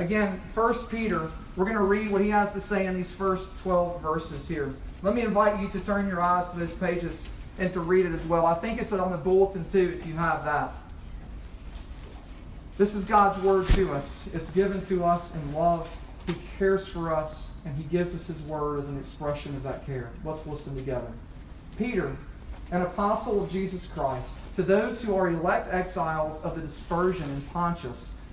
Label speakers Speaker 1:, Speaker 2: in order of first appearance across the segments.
Speaker 1: Again, 1 Peter, we're going to read what he has to say in these first 12 verses here. Let me invite you to turn your eyes to those pages and to read it as well. I think it's on the bulletin too if you have that. This is God's word to us. It's given to us in love. He cares for us, and He gives us His word as an expression of that care. Let's listen together. Peter, an apostle of Jesus Christ, to those who are elect exiles of the dispersion in Pontus,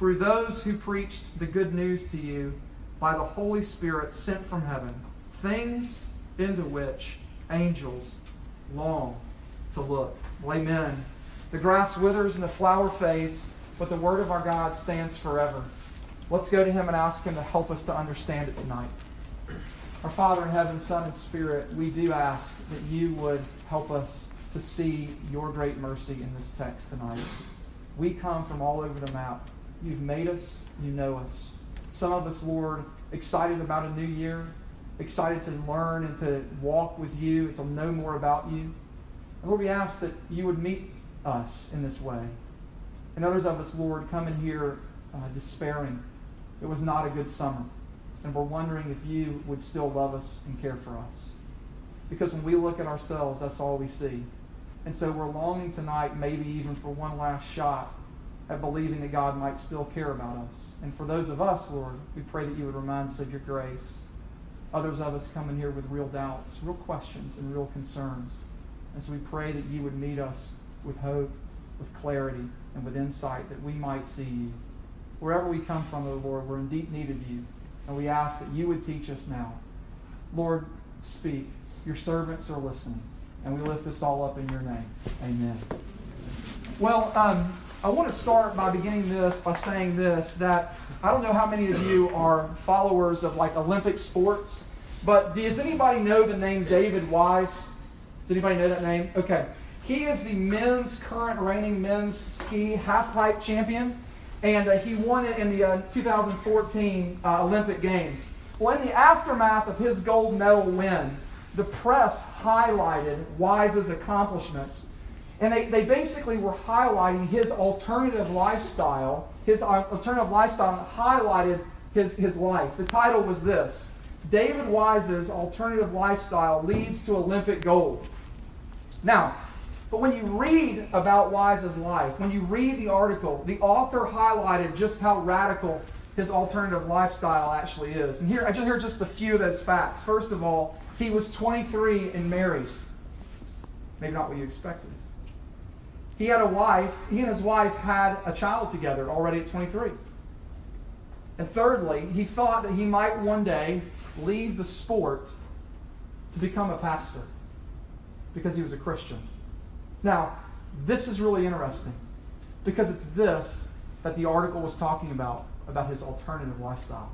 Speaker 1: through those who preached the good news to you by the Holy Spirit sent from heaven, things into which angels long to look. Well, amen. The grass withers and the flower fades, but the word of our God stands forever. Let's go to Him and ask Him to help us to understand it tonight. Our Father in heaven, Son, and Spirit, we do ask that you would help us to see your great mercy in this text tonight. We come from all over the map. You've made us, you know us. Some of us, Lord, excited about a new year, excited to learn and to walk with you, and to know more about you. And Lord, we ask that you would meet us in this way. And others of us, Lord, come in here uh, despairing it was not a good summer. And we're wondering if you would still love us and care for us. Because when we look at ourselves, that's all we see. And so we're longing tonight, maybe even for one last shot at believing that God might still care about us. And for those of us, Lord, we pray that you would remind us of your grace. Others of us come in here with real doubts, real questions, and real concerns. And so we pray that you would meet us with hope, with clarity, and with insight that we might see you wherever we come from, O Lord, we're in deep need of you. And we ask that you would teach us now. Lord, speak. Your servants are listening. And we lift this all up in your name. Amen. Well, um, I want to start by beginning this by saying this that I don't know how many of you are followers of like Olympic sports, but does anybody know the name David Wise? Does anybody know that name? Okay. He is the men's current reigning men's ski half pipe champion and uh, he won it in the uh, 2014 uh, Olympic Games. Well, in the aftermath of his gold medal win, the press highlighted Wise's accomplishments. And they, they basically were highlighting his alternative lifestyle, his alternative lifestyle, highlighted his, his life. The title was this David Wise's alternative lifestyle leads to Olympic gold. Now, but when you read about Wise's life, when you read the article, the author highlighted just how radical his alternative lifestyle actually is. And here, I just hear just a few of those facts. First of all, he was 23 and married. Maybe not what you expected. He had a wife, he and his wife had a child together already at 23. And thirdly, he thought that he might one day leave the sport to become a pastor because he was a Christian. Now, this is really interesting because it's this that the article was talking about, about his alternative lifestyle.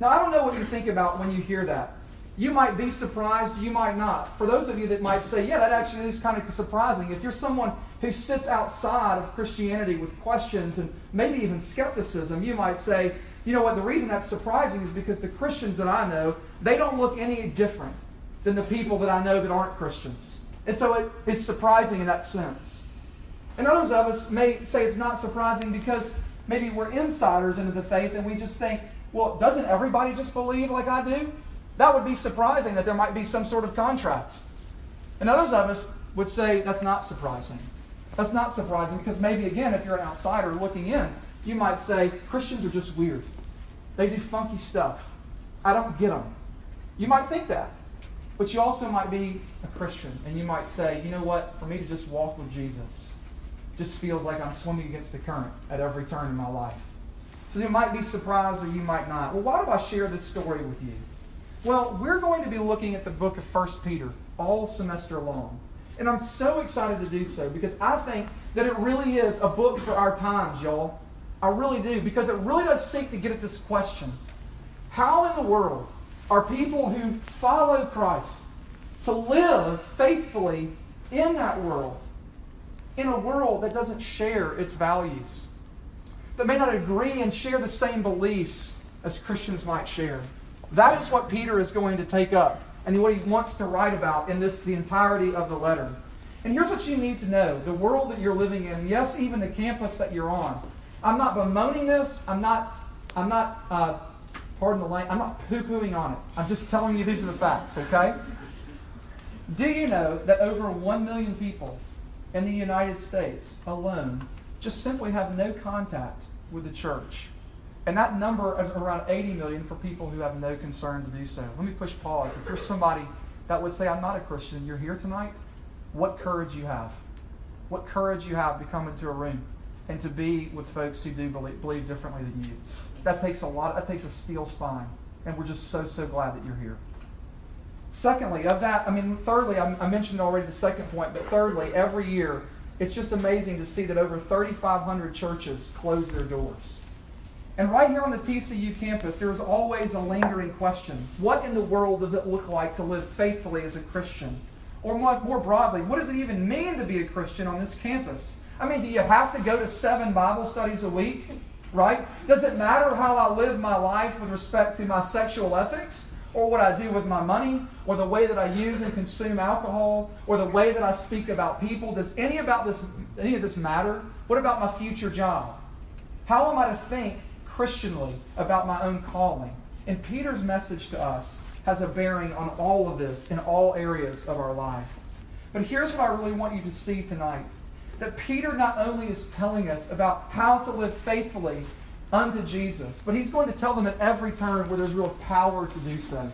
Speaker 1: Now, I don't know what you think about when you hear that. You might be surprised, you might not. For those of you that might say, yeah, that actually is kind of surprising. If you're someone who sits outside of Christianity with questions and maybe even skepticism, you might say, you know what, the reason that's surprising is because the Christians that I know, they don't look any different than the people that I know that aren't Christians. And so it, it's surprising in that sense. And others of us may say it's not surprising because maybe we're insiders into the faith and we just think, well, doesn't everybody just believe like I do? That would be surprising that there might be some sort of contrast. And others of us would say that's not surprising. That's not surprising because maybe, again, if you're an outsider looking in, you might say Christians are just weird. They do funky stuff. I don't get them. You might think that. But you also might be a Christian and you might say, you know what, for me to just walk with Jesus just feels like I'm swimming against the current at every turn in my life. So you might be surprised or you might not. Well, why do I share this story with you? Well, we're going to be looking at the book of 1 Peter all semester long. And I'm so excited to do so because I think that it really is a book for our times, y'all. I really do, because it really does seek to get at this question How in the world are people who follow Christ to live faithfully in that world, in a world that doesn't share its values, that may not agree and share the same beliefs as Christians might share? That is what Peter is going to take up and what he wants to write about in this the entirety of the letter. And here's what you need to know the world that you're living in, yes, even the campus that you're on. I'm not bemoaning this. I'm not, I'm not, uh, pardon the language, I'm not poo pooing on it. I'm just telling you these are the facts, okay? Do you know that over 1 million people in the United States alone just simply have no contact with the church? And that number is around 80 million for people who have no concern to do so. Let me push pause. If there's somebody that would say, I'm not a Christian, you're here tonight, what courage you have. What courage you have to come into a room and to be with folks who do believe, believe differently than you. That takes a lot, that takes a steel spine. And we're just so, so glad that you're here. Secondly, of that, I mean, thirdly, I, I mentioned already the second point, but thirdly, every year, it's just amazing to see that over 3,500 churches close their doors. And right here on the TCU campus, there is always a lingering question. What in the world does it look like to live faithfully as a Christian? Or more, more broadly, what does it even mean to be a Christian on this campus? I mean, do you have to go to seven Bible studies a week? Right? Does it matter how I live my life with respect to my sexual ethics? Or what I do with my money? Or the way that I use and consume alcohol? Or the way that I speak about people? Does any about this any of this matter? What about my future job? How am I to think Christianly about my own calling. And Peter's message to us has a bearing on all of this in all areas of our life. But here's what I really want you to see tonight that Peter not only is telling us about how to live faithfully unto Jesus, but he's going to tell them at every turn where there's real power to do so.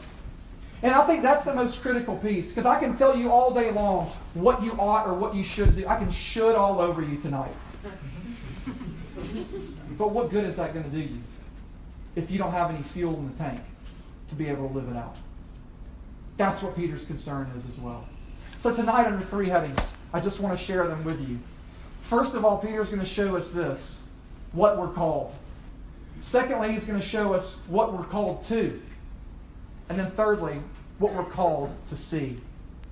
Speaker 1: And I think that's the most critical piece because I can tell you all day long what you ought or what you should do. I can should all over you tonight. But what good is that going to do you if you don't have any fuel in the tank to be able to live it out? That's what Peter's concern is as well. So tonight, under three headings, I just want to share them with you. First of all, Peter's going to show us this what we're called. Secondly, he's going to show us what we're called to. And then thirdly, what we're called to see.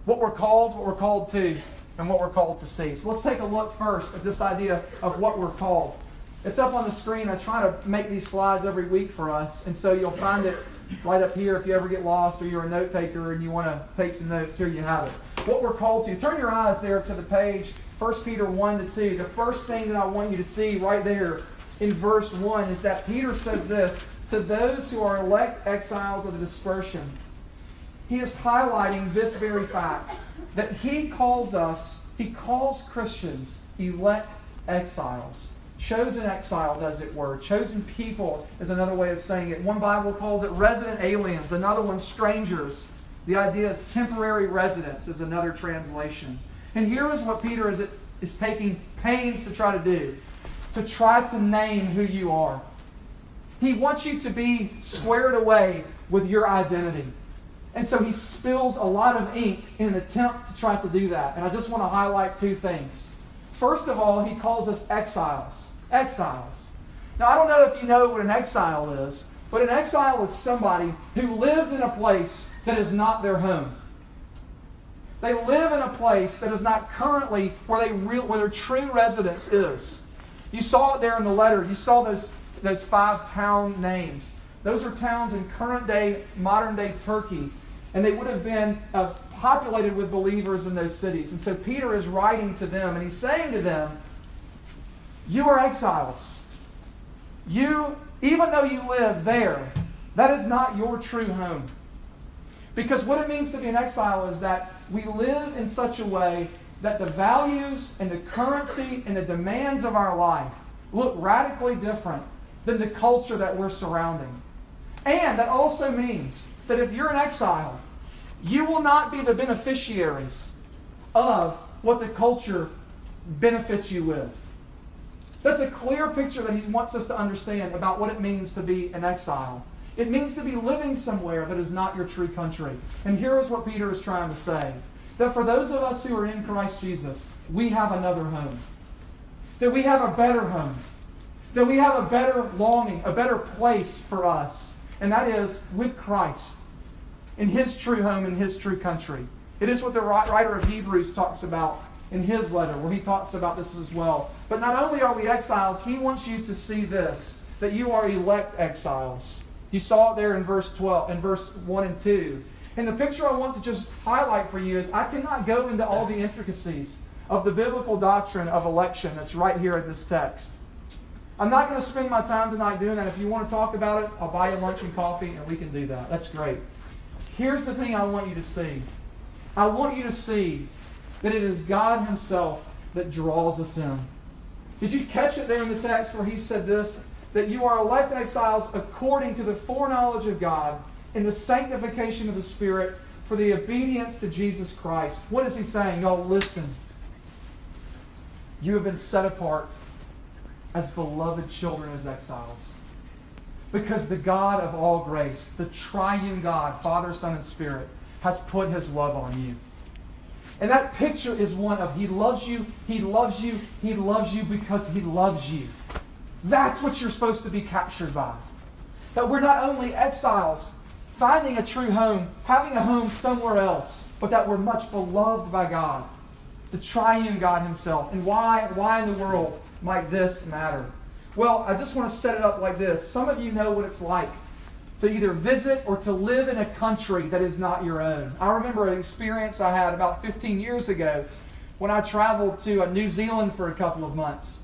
Speaker 1: What we're called, what we're called to, and what we're called to see. So let's take a look first at this idea of what we're called. It's up on the screen. I try to make these slides every week for us, and so you'll find it right up here if you ever get lost or you're a note taker and you want to take some notes. Here you have it. What we're called to. Turn your eyes there to the page, 1 Peter 1 to 2. The first thing that I want you to see right there in verse 1 is that Peter says this to those who are elect exiles of the dispersion. He is highlighting this very fact that he calls us, he calls Christians elect exiles chosen exiles, as it were. Chosen people is another way of saying it. One Bible calls it resident aliens, another one strangers. The idea is temporary residence, is another translation. And here is what Peter is, is taking pains to try to do to try to name who you are. He wants you to be squared away with your identity. And so he spills a lot of ink in an attempt to try to do that. And I just want to highlight two things. First of all, he calls us exiles. Exiles. Now, I don't know if you know what an exile is, but an exile is somebody who lives in a place that is not their home. They live in a place that is not currently where, they real, where their true residence is. You saw it there in the letter. You saw those, those five town names. Those are towns in current day, modern day Turkey and they would have been uh, populated with believers in those cities. And so Peter is writing to them, and he's saying to them, You are exiles. You, even though you live there, that is not your true home. Because what it means to be an exile is that we live in such a way that the values and the currency and the demands of our life look radically different than the culture that we're surrounding. And that also means that if you're an exile, you will not be the beneficiaries of what the culture benefits you with. That's a clear picture that he wants us to understand about what it means to be an exile. It means to be living somewhere that is not your true country. And here is what Peter is trying to say that for those of us who are in Christ Jesus, we have another home. That we have a better home. That we have a better longing, a better place for us. And that is with Christ in his true home, in his true country. It is what the writer of Hebrews talks about in his letter, where he talks about this as well. But not only are we exiles, he wants you to see this that you are elect exiles. You saw it there in verse 12, in verse 1 and 2. And the picture I want to just highlight for you is I cannot go into all the intricacies of the biblical doctrine of election that's right here in this text. I'm not going to spend my time tonight doing that. If you want to talk about it, I'll buy you lunch and coffee, and we can do that. That's great. Here's the thing I want you to see I want you to see that it is God Himself that draws us in. Did you catch it there in the text where He said this? That you are elect exiles according to the foreknowledge of God in the sanctification of the Spirit for the obedience to Jesus Christ. What is He saying? Y'all, listen. You have been set apart as beloved children as exiles. Because the God of all grace, the triune God, Father, Son, and Spirit, has put his love on you. And that picture is one of He loves you, He loves you, He loves you because He loves you. That's what you're supposed to be captured by. That we're not only exiles, finding a true home, having a home somewhere else, but that we're much beloved by God, the triune God Himself. And why, why in the world might this matter? Well, I just want to set it up like this. Some of you know what it's like to either visit or to live in a country that is not your own. I remember an experience I had about 15 years ago when I traveled to uh, New Zealand for a couple of months.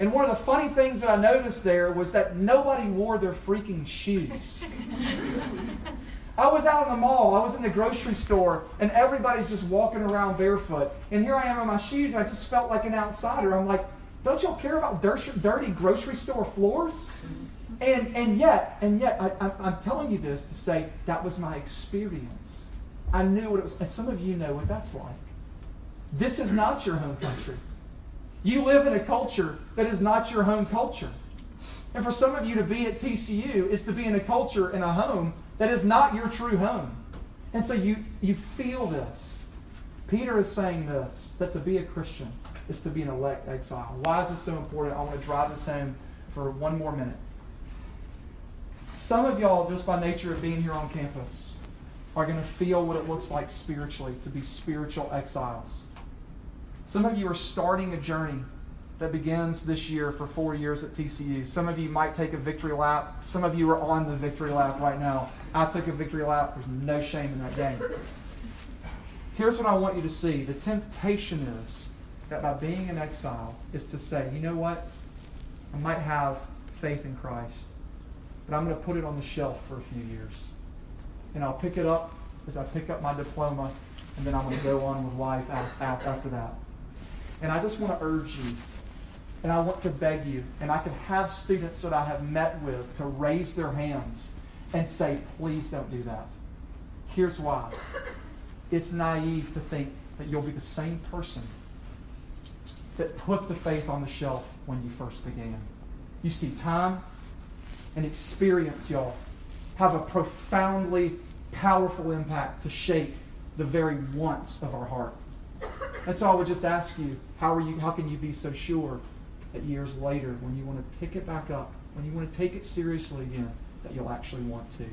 Speaker 1: And one of the funny things that I noticed there was that nobody wore their freaking shoes. I was out in the mall, I was in the grocery store, and everybody's just walking around barefoot. And here I am in my shoes, I just felt like an outsider. I'm like, don't y'all care about dirty grocery store floors? And, and yet, and yet, I, I'm telling you this to say that was my experience. I knew what it was. And some of you know what that's like. This is not your home country. You live in a culture that is not your home culture. And for some of you to be at TCU is to be in a culture, in a home that is not your true home. And so you, you feel this. Peter is saying this that to be a Christian is to be an elect exile. Why is this so important? I want to drive this home for one more minute. Some of y'all, just by nature of being here on campus, are going to feel what it looks like spiritually to be spiritual exiles. Some of you are starting a journey that begins this year for four years at TCU. Some of you might take a victory lap. Some of you are on the victory lap right now. I took a victory lap. There's no shame in that game. Here's what I want you to see the temptation is that by being in exile is to say, you know what? I might have faith in Christ, but I'm going to put it on the shelf for a few years. And I'll pick it up as I pick up my diploma, and then I'm going to go on with life after that. And I just want to urge you, and I want to beg you, and I can have students that I have met with to raise their hands and say, please don't do that. Here's why. It's naive to think that you'll be the same person that put the faith on the shelf when you first began. You see, time and experience, y'all, have a profoundly powerful impact to shape the very wants of our heart. And so I would just ask you, how are you how can you be so sure that years later when you want to pick it back up, when you want to take it seriously again, that you'll actually want to?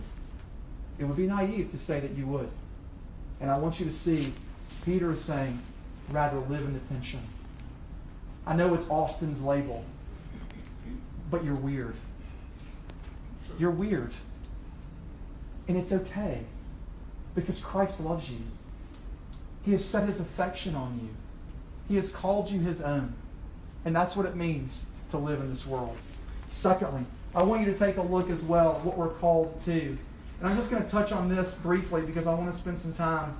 Speaker 1: It would be naive to say that you would. And I want you to see Peter is saying, rather live in the tension. I know it's Austin's label, but you're weird. You're weird. And it's okay because Christ loves you. He has set his affection on you, He has called you his own. And that's what it means to live in this world. Secondly, I want you to take a look as well what we're called to. And I'm just going to touch on this briefly because I want to spend some time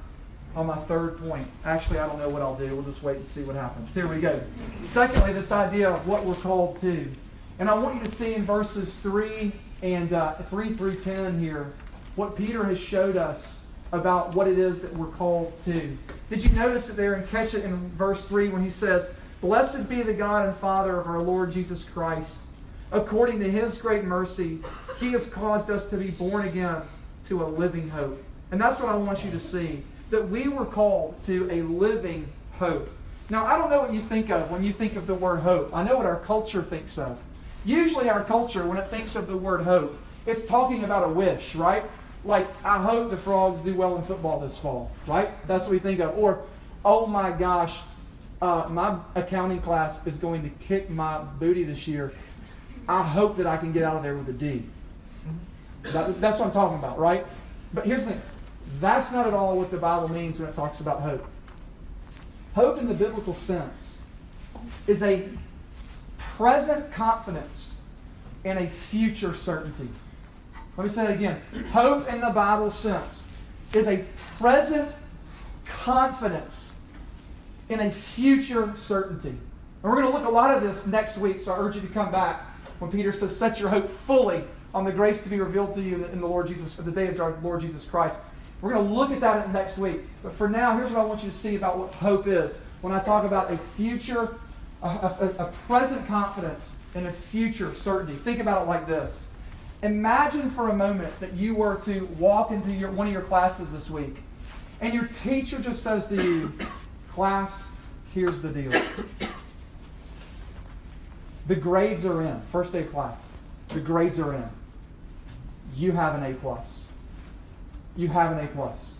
Speaker 1: on my third point. Actually, I don't know what I'll do. We'll just wait and see what happens. Here we go. Secondly, this idea of what we're called to. And I want you to see in verses 3 and uh, 3 through 10 here what Peter has showed us about what it is that we're called to. Did you notice it there and catch it in verse 3 when he says, Blessed be the God and Father of our Lord Jesus Christ. According to his great mercy, he has caused us to be born again to a living hope. And that's what I want you to see that we were called to a living hope. Now, I don't know what you think of when you think of the word hope. I know what our culture thinks of. Usually, our culture, when it thinks of the word hope, it's talking about a wish, right? Like, I hope the frogs do well in football this fall, right? That's what we think of. Or, oh my gosh, uh, my accounting class is going to kick my booty this year. I hope that I can get out of there with a D. That, that's what I'm talking about, right? But here's the thing that's not at all what the Bible means when it talks about hope. Hope in the biblical sense is a present confidence and a future certainty. Let me say that again. Hope in the Bible sense is a present confidence in a future certainty. And we're going to look a lot of this next week, so I urge you to come back when Peter says, Set your hope fully on the grace to be revealed to you in the Lord Jesus, the day of our Lord Jesus Christ. We're going to look at that next week. But for now, here's what I want you to see about what hope is. When I talk about a future, a, a, a present confidence and a future certainty, think about it like this. Imagine for a moment that you were to walk into your, one of your classes this week, and your teacher just says to you, Class, here's the deal. The grades are in. First day of class. The grades are in. You have an A plus you have an A plus.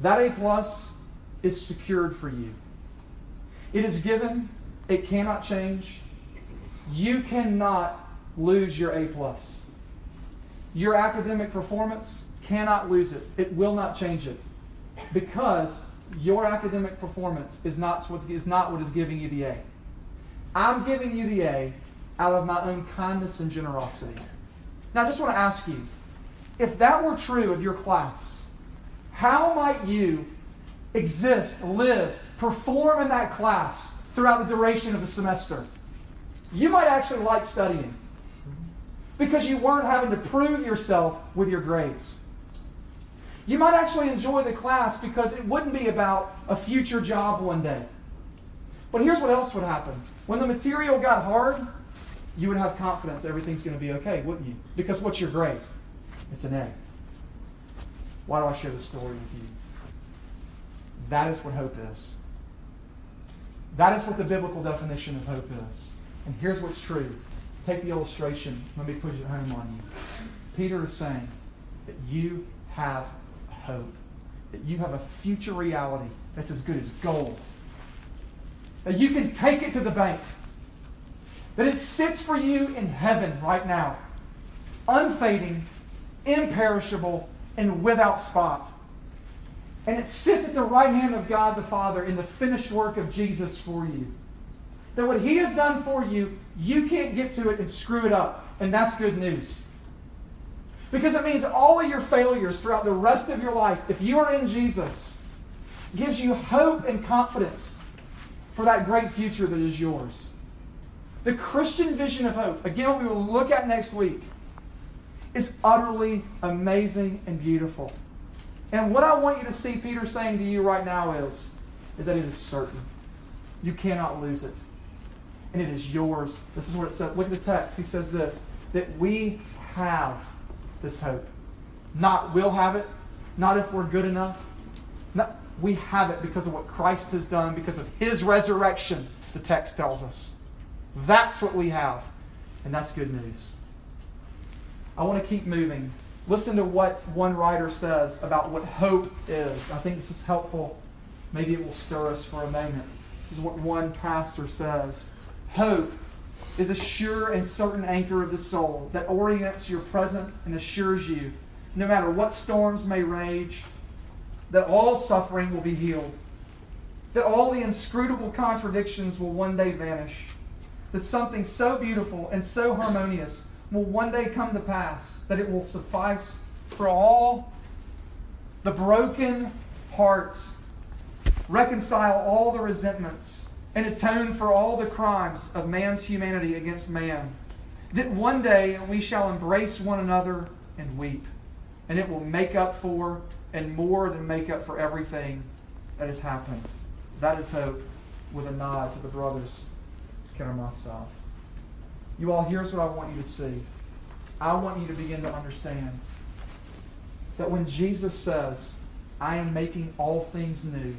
Speaker 1: That A plus is secured for you. It is given, it cannot change. You cannot lose your A plus. Your academic performance cannot lose it. It will not change it. Because your academic performance is not, what is not what is giving you the A. I'm giving you the A out of my own kindness and generosity. Now, I just want to ask you if that were true of your class, how might you exist, live, perform in that class throughout the duration of the semester? You might actually like studying because you weren't having to prove yourself with your grades. You might actually enjoy the class because it wouldn't be about a future job one day. But here's what else would happen. When the material got hard, you would have confidence everything's going to be okay, wouldn't you? Because what's your grade? It's an A. Why do I share this story with you? That is what hope is. That is what the biblical definition of hope is. And here's what's true. Take the illustration. Let me push it home on you. Peter is saying that you have hope, that you have a future reality that's as good as gold, that you can take it to the bank, that it sits for you in heaven right now, unfading, imperishable, and without spot. And it sits at the right hand of God the Father in the finished work of Jesus for you. That what He has done for you, you can't get to it and screw it up. And that's good news. Because it means all of your failures throughout the rest of your life, if you are in Jesus, gives you hope and confidence for that great future that is yours. The Christian vision of hope, again, what we will look at next week, is utterly amazing and beautiful. And what I want you to see Peter saying to you right now is, is that it is certain. You cannot lose it. And it is yours. This is what it says. Look at the text. He says this that we have this hope. Not will have it, not if we're good enough. Not, we have it because of what Christ has done, because of his resurrection, the text tells us. That's what we have. And that's good news. I want to keep moving. Listen to what one writer says about what hope is. I think this is helpful. Maybe it will stir us for a moment. This is what one pastor says Hope is a sure and certain anchor of the soul that orients your present and assures you, no matter what storms may rage, that all suffering will be healed, that all the inscrutable contradictions will one day vanish, that something so beautiful and so harmonious will one day come to pass that it will suffice for all the broken hearts, reconcile all the resentments, and atone for all the crimes of man's humanity against man. That one day we shall embrace one another and weep, and it will make up for and more than make up for everything that has happened. That is hope with a nod to the brothers Karamazov. You all, here's what I want you to see. I want you to begin to understand that when Jesus says, I am making all things new,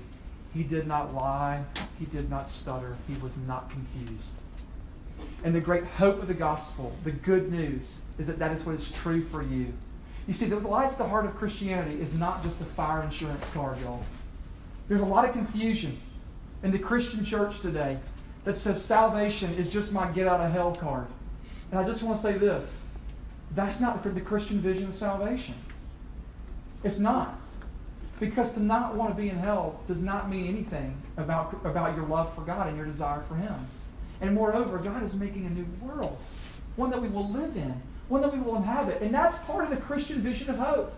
Speaker 1: he did not lie, he did not stutter, he was not confused. And the great hope of the gospel, the good news, is that that is what is true for you. You see, the lights the heart of Christianity is not just a fire insurance card, y'all. There's a lot of confusion in the Christian church today that says salvation is just my get out of hell card. And I just want to say this that's not the Christian vision of salvation. It's not. Because to not want to be in hell does not mean anything about, about your love for God and your desire for Him. And moreover, God is making a new world, one that we will live in, one that we will inhabit. And that's part of the Christian vision of hope.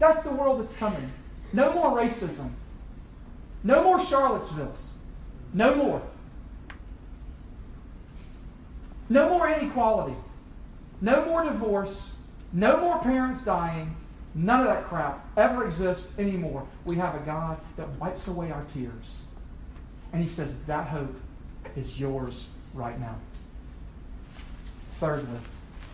Speaker 1: That's the world that's coming. No more racism. No more Charlottesvilles. No more. No more inequality. No more divorce. No more parents dying. None of that crap ever exists anymore. We have a God that wipes away our tears. And He says that hope is yours right now. Thirdly,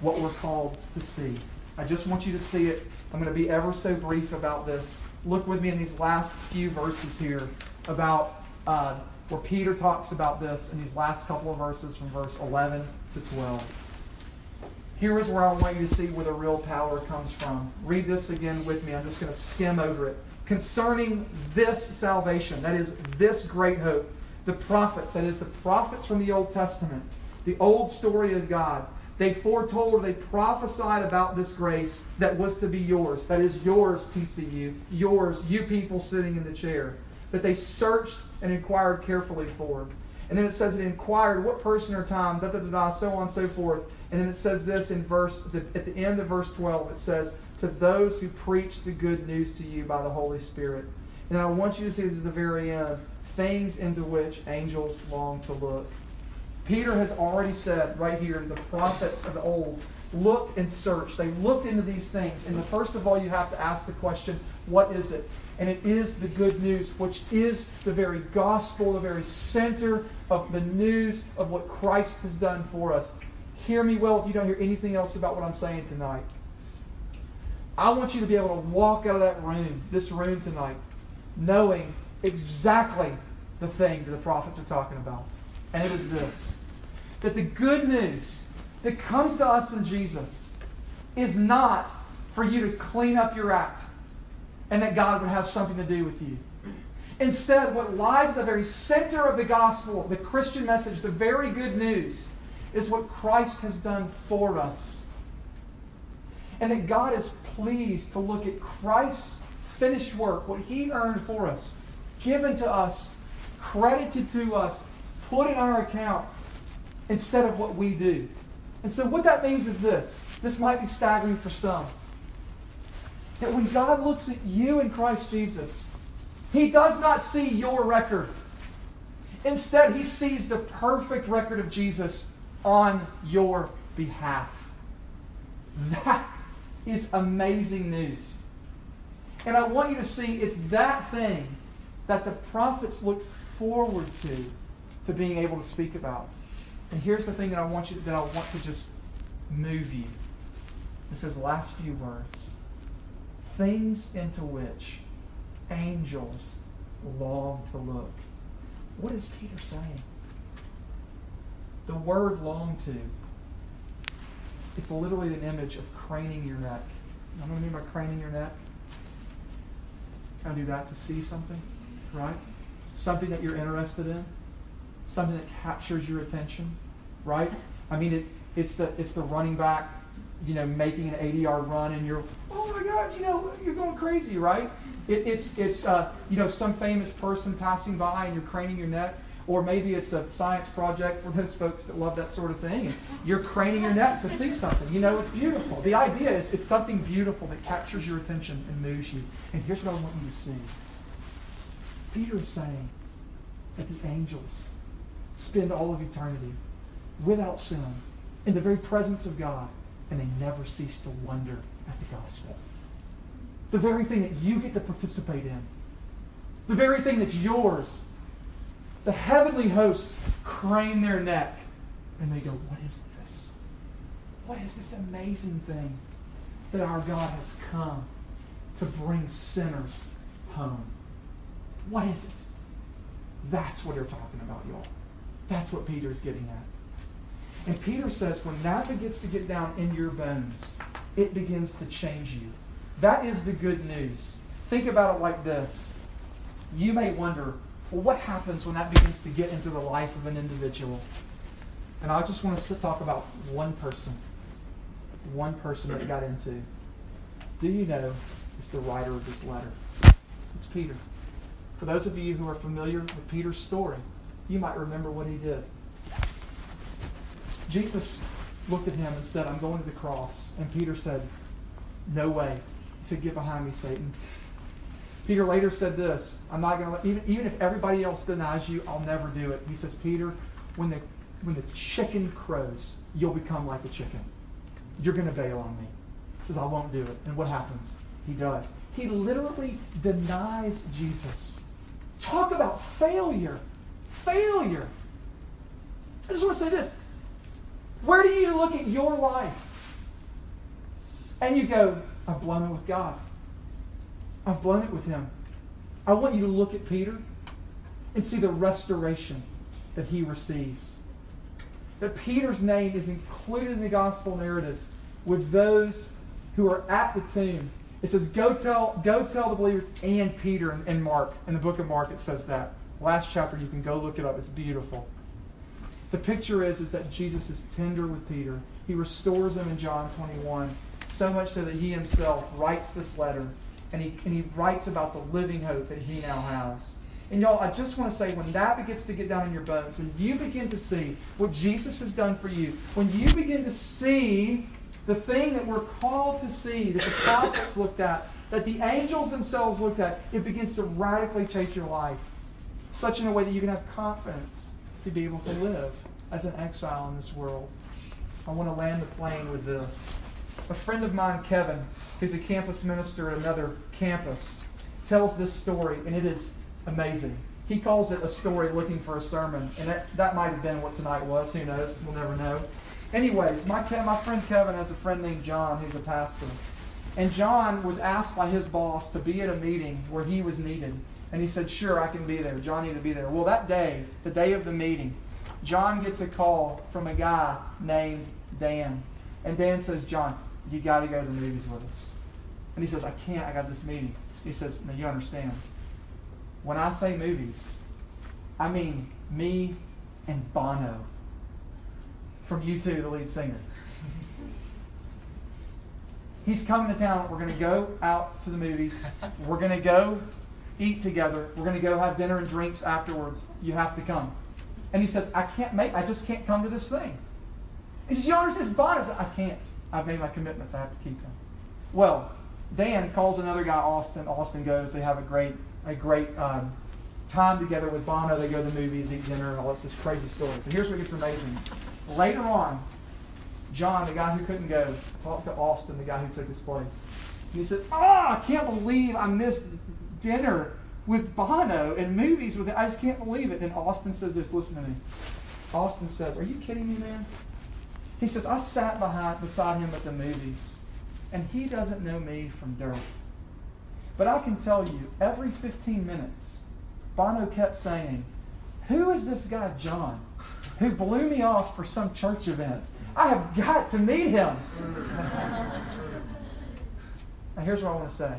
Speaker 1: what we're called to see. I just want you to see it. I'm going to be ever so brief about this. Look with me in these last few verses here about uh, where Peter talks about this in these last couple of verses from verse 11 to 12. Here is where I want you to see where the real power comes from. Read this again with me. I'm just going to skim over it. Concerning this salvation, that is, this great hope, the prophets, that is, the prophets from the Old Testament, the old story of God, they foretold, they prophesied about this grace that was to be yours. That is yours, TCU, yours, you people sitting in the chair. That they searched and inquired carefully for. And then it says it inquired what person or time, da da da da, so on and so forth. And then it says this in verse at the end of verse 12. It says, "To those who preach the good news to you by the Holy Spirit." And I want you to see this at the very end, things into which angels long to look. Peter has already said right here, the prophets of the old looked and searched. They looked into these things. And the first of all, you have to ask the question, what is it? And it is the good news, which is the very gospel, the very center of the news of what Christ has done for us. Hear me well if you don't hear anything else about what I'm saying tonight. I want you to be able to walk out of that room, this room tonight, knowing exactly the thing that the prophets are talking about. And it is this that the good news that comes to us in Jesus is not for you to clean up your act and that God would have something to do with you. Instead, what lies at the very center of the gospel, the Christian message, the very good news, is what Christ has done for us. And that God is pleased to look at Christ's finished work, what He earned for us, given to us, credited to us, put in our account, instead of what we do. And so, what that means is this this might be staggering for some. That when God looks at you in Christ Jesus, He does not see your record. Instead, He sees the perfect record of Jesus on your behalf. That is amazing news. And I want you to see it's that thing that the prophets looked forward to to being able to speak about. And here's the thing that I want you that I want to just move you. It says last few words. Things into which angels long to look. What is Peter saying? The word long to, it's literally an image of craning your neck. You know what I mean by craning your neck? Kind of do that to see something, right? Something that you're interested in, something that captures your attention, right? I mean, it, it's the it's the running back, you know, making an 80-yard run, and you're, oh my God, you know, you're going crazy, right? It, it's it's uh, you know some famous person passing by, and you're craning your neck. Or maybe it's a science project for those folks that love that sort of thing. And you're craning your neck to see something. You know, it's beautiful. The idea is it's something beautiful that captures your attention and moves you. And here's what I want you to see Peter is saying that the angels spend all of eternity without sin in the very presence of God, and they never cease to wonder at the gospel. The very thing that you get to participate in, the very thing that's yours the heavenly hosts crane their neck and they go, What is this? What is this amazing thing that our God has come to bring sinners home? What is it? That's what they're talking about, y'all. That's what Peter's getting at. And Peter says, when that begins to get down in your bones, it begins to change you. That is the good news. Think about it like this. You may wonder, well, what happens when that begins to get into the life of an individual? And I just want to sit, talk about one person. One person that got into. Do you know it's the writer of this letter? It's Peter. For those of you who are familiar with Peter's story, you might remember what he did. Jesus looked at him and said, I'm going to the cross. And Peter said, No way. He said, Get behind me, Satan. Peter later said this I'm not going to, even, even if everybody else denies you, I'll never do it. He says, Peter, when the, when the chicken crows, you'll become like a chicken. You're going to bail on me. He says, I won't do it. And what happens? He does. He literally denies Jesus. Talk about failure. Failure. I just want to say this. Where do you look at your life and you go, I've blown it with God? I've blown it with him. I want you to look at Peter and see the restoration that he receives. That Peter's name is included in the gospel narratives with those who are at the tomb. It says, Go tell, go tell the believers and Peter and Mark. In the book of Mark, it says that. Last chapter, you can go look it up. It's beautiful. The picture is, is that Jesus is tender with Peter. He restores him in John 21, so much so that he himself writes this letter and he, and he writes about the living hope that he now has. And y'all, I just want to say when that begins to get down in your bones, when you begin to see what Jesus has done for you, when you begin to see the thing that we're called to see, that the prophets looked at, that the angels themselves looked at, it begins to radically change your life. Such in a way that you can have confidence to be able to live as an exile in this world. I want to land the plane with this. A friend of mine, Kevin, who's a campus minister at another campus, tells this story, and it is amazing. He calls it a story looking for a sermon, and that, that might have been what tonight was. Who knows? We'll never know. Anyways, my, my friend Kevin has a friend named John who's a pastor. And John was asked by his boss to be at a meeting where he was needed. And he said, Sure, I can be there. John needed to be there. Well, that day, the day of the meeting, John gets a call from a guy named Dan. And Dan says, John, you got to go to the movies with us. And he says, I can't. I got this meeting. He says, Now you understand. When I say movies, I mean me and Bono from U2, the lead singer. He's coming to town. We're going to go out to the movies. We're going to go eat together. We're going to go have dinner and drinks afterwards. You have to come. And he says, I can't make, I just can't come to this thing. He says, You understand? It's Bono. I, I can't. I've made my commitments. I have to keep them. Well, Dan calls another guy, Austin. Austin goes. They have a great, a great um, time together with Bono. They go to the movies, eat dinner, and all this, this crazy story. But here's what gets amazing. Later on, John, the guy who couldn't go, talked to Austin, the guy who took his place. And he said, Oh, I can't believe I missed dinner with Bono and movies with it. I just can't believe it. And Austin says this, listen to me. Austin says, Are you kidding me, man? He says, I sat behind beside him at the movies, and he doesn't know me from dirt. But I can tell you, every 15 minutes, Bono kept saying, Who is this guy, John, who blew me off for some church event? I have got to meet him. now, here's what I want to say.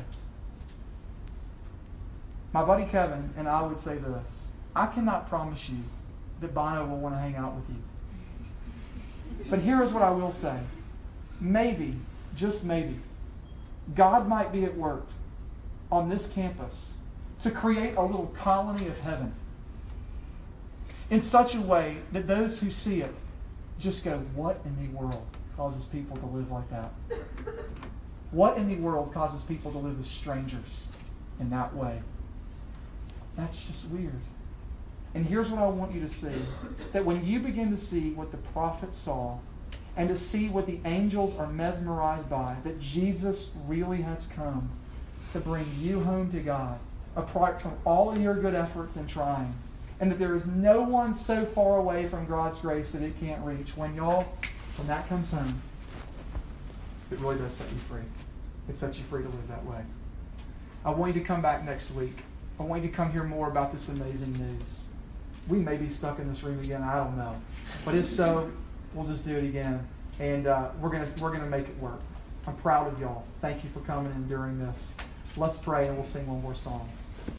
Speaker 1: My buddy Kevin and I would say this I cannot promise you that Bono will want to hang out with you. But here is what I will say. Maybe, just maybe, God might be at work on this campus to create a little colony of heaven in such a way that those who see it just go, What in the world causes people to live like that? What in the world causes people to live as strangers in that way? That's just weird. And here's what I want you to see that when you begin to see what the prophets saw and to see what the angels are mesmerized by, that Jesus really has come to bring you home to God, apart from all of your good efforts and trying, and that there is no one so far away from God's grace that it can't reach. When y'all, when that comes home, it really does set you free. It sets you free to live that way. I want you to come back next week. I want you to come hear more about this amazing news. We may be stuck in this room again. I don't know, but if so, we'll just do it again, and uh, we're gonna we're gonna make it work. I'm proud of y'all. Thank you for coming and enduring this. Let's pray, and we'll sing one more song.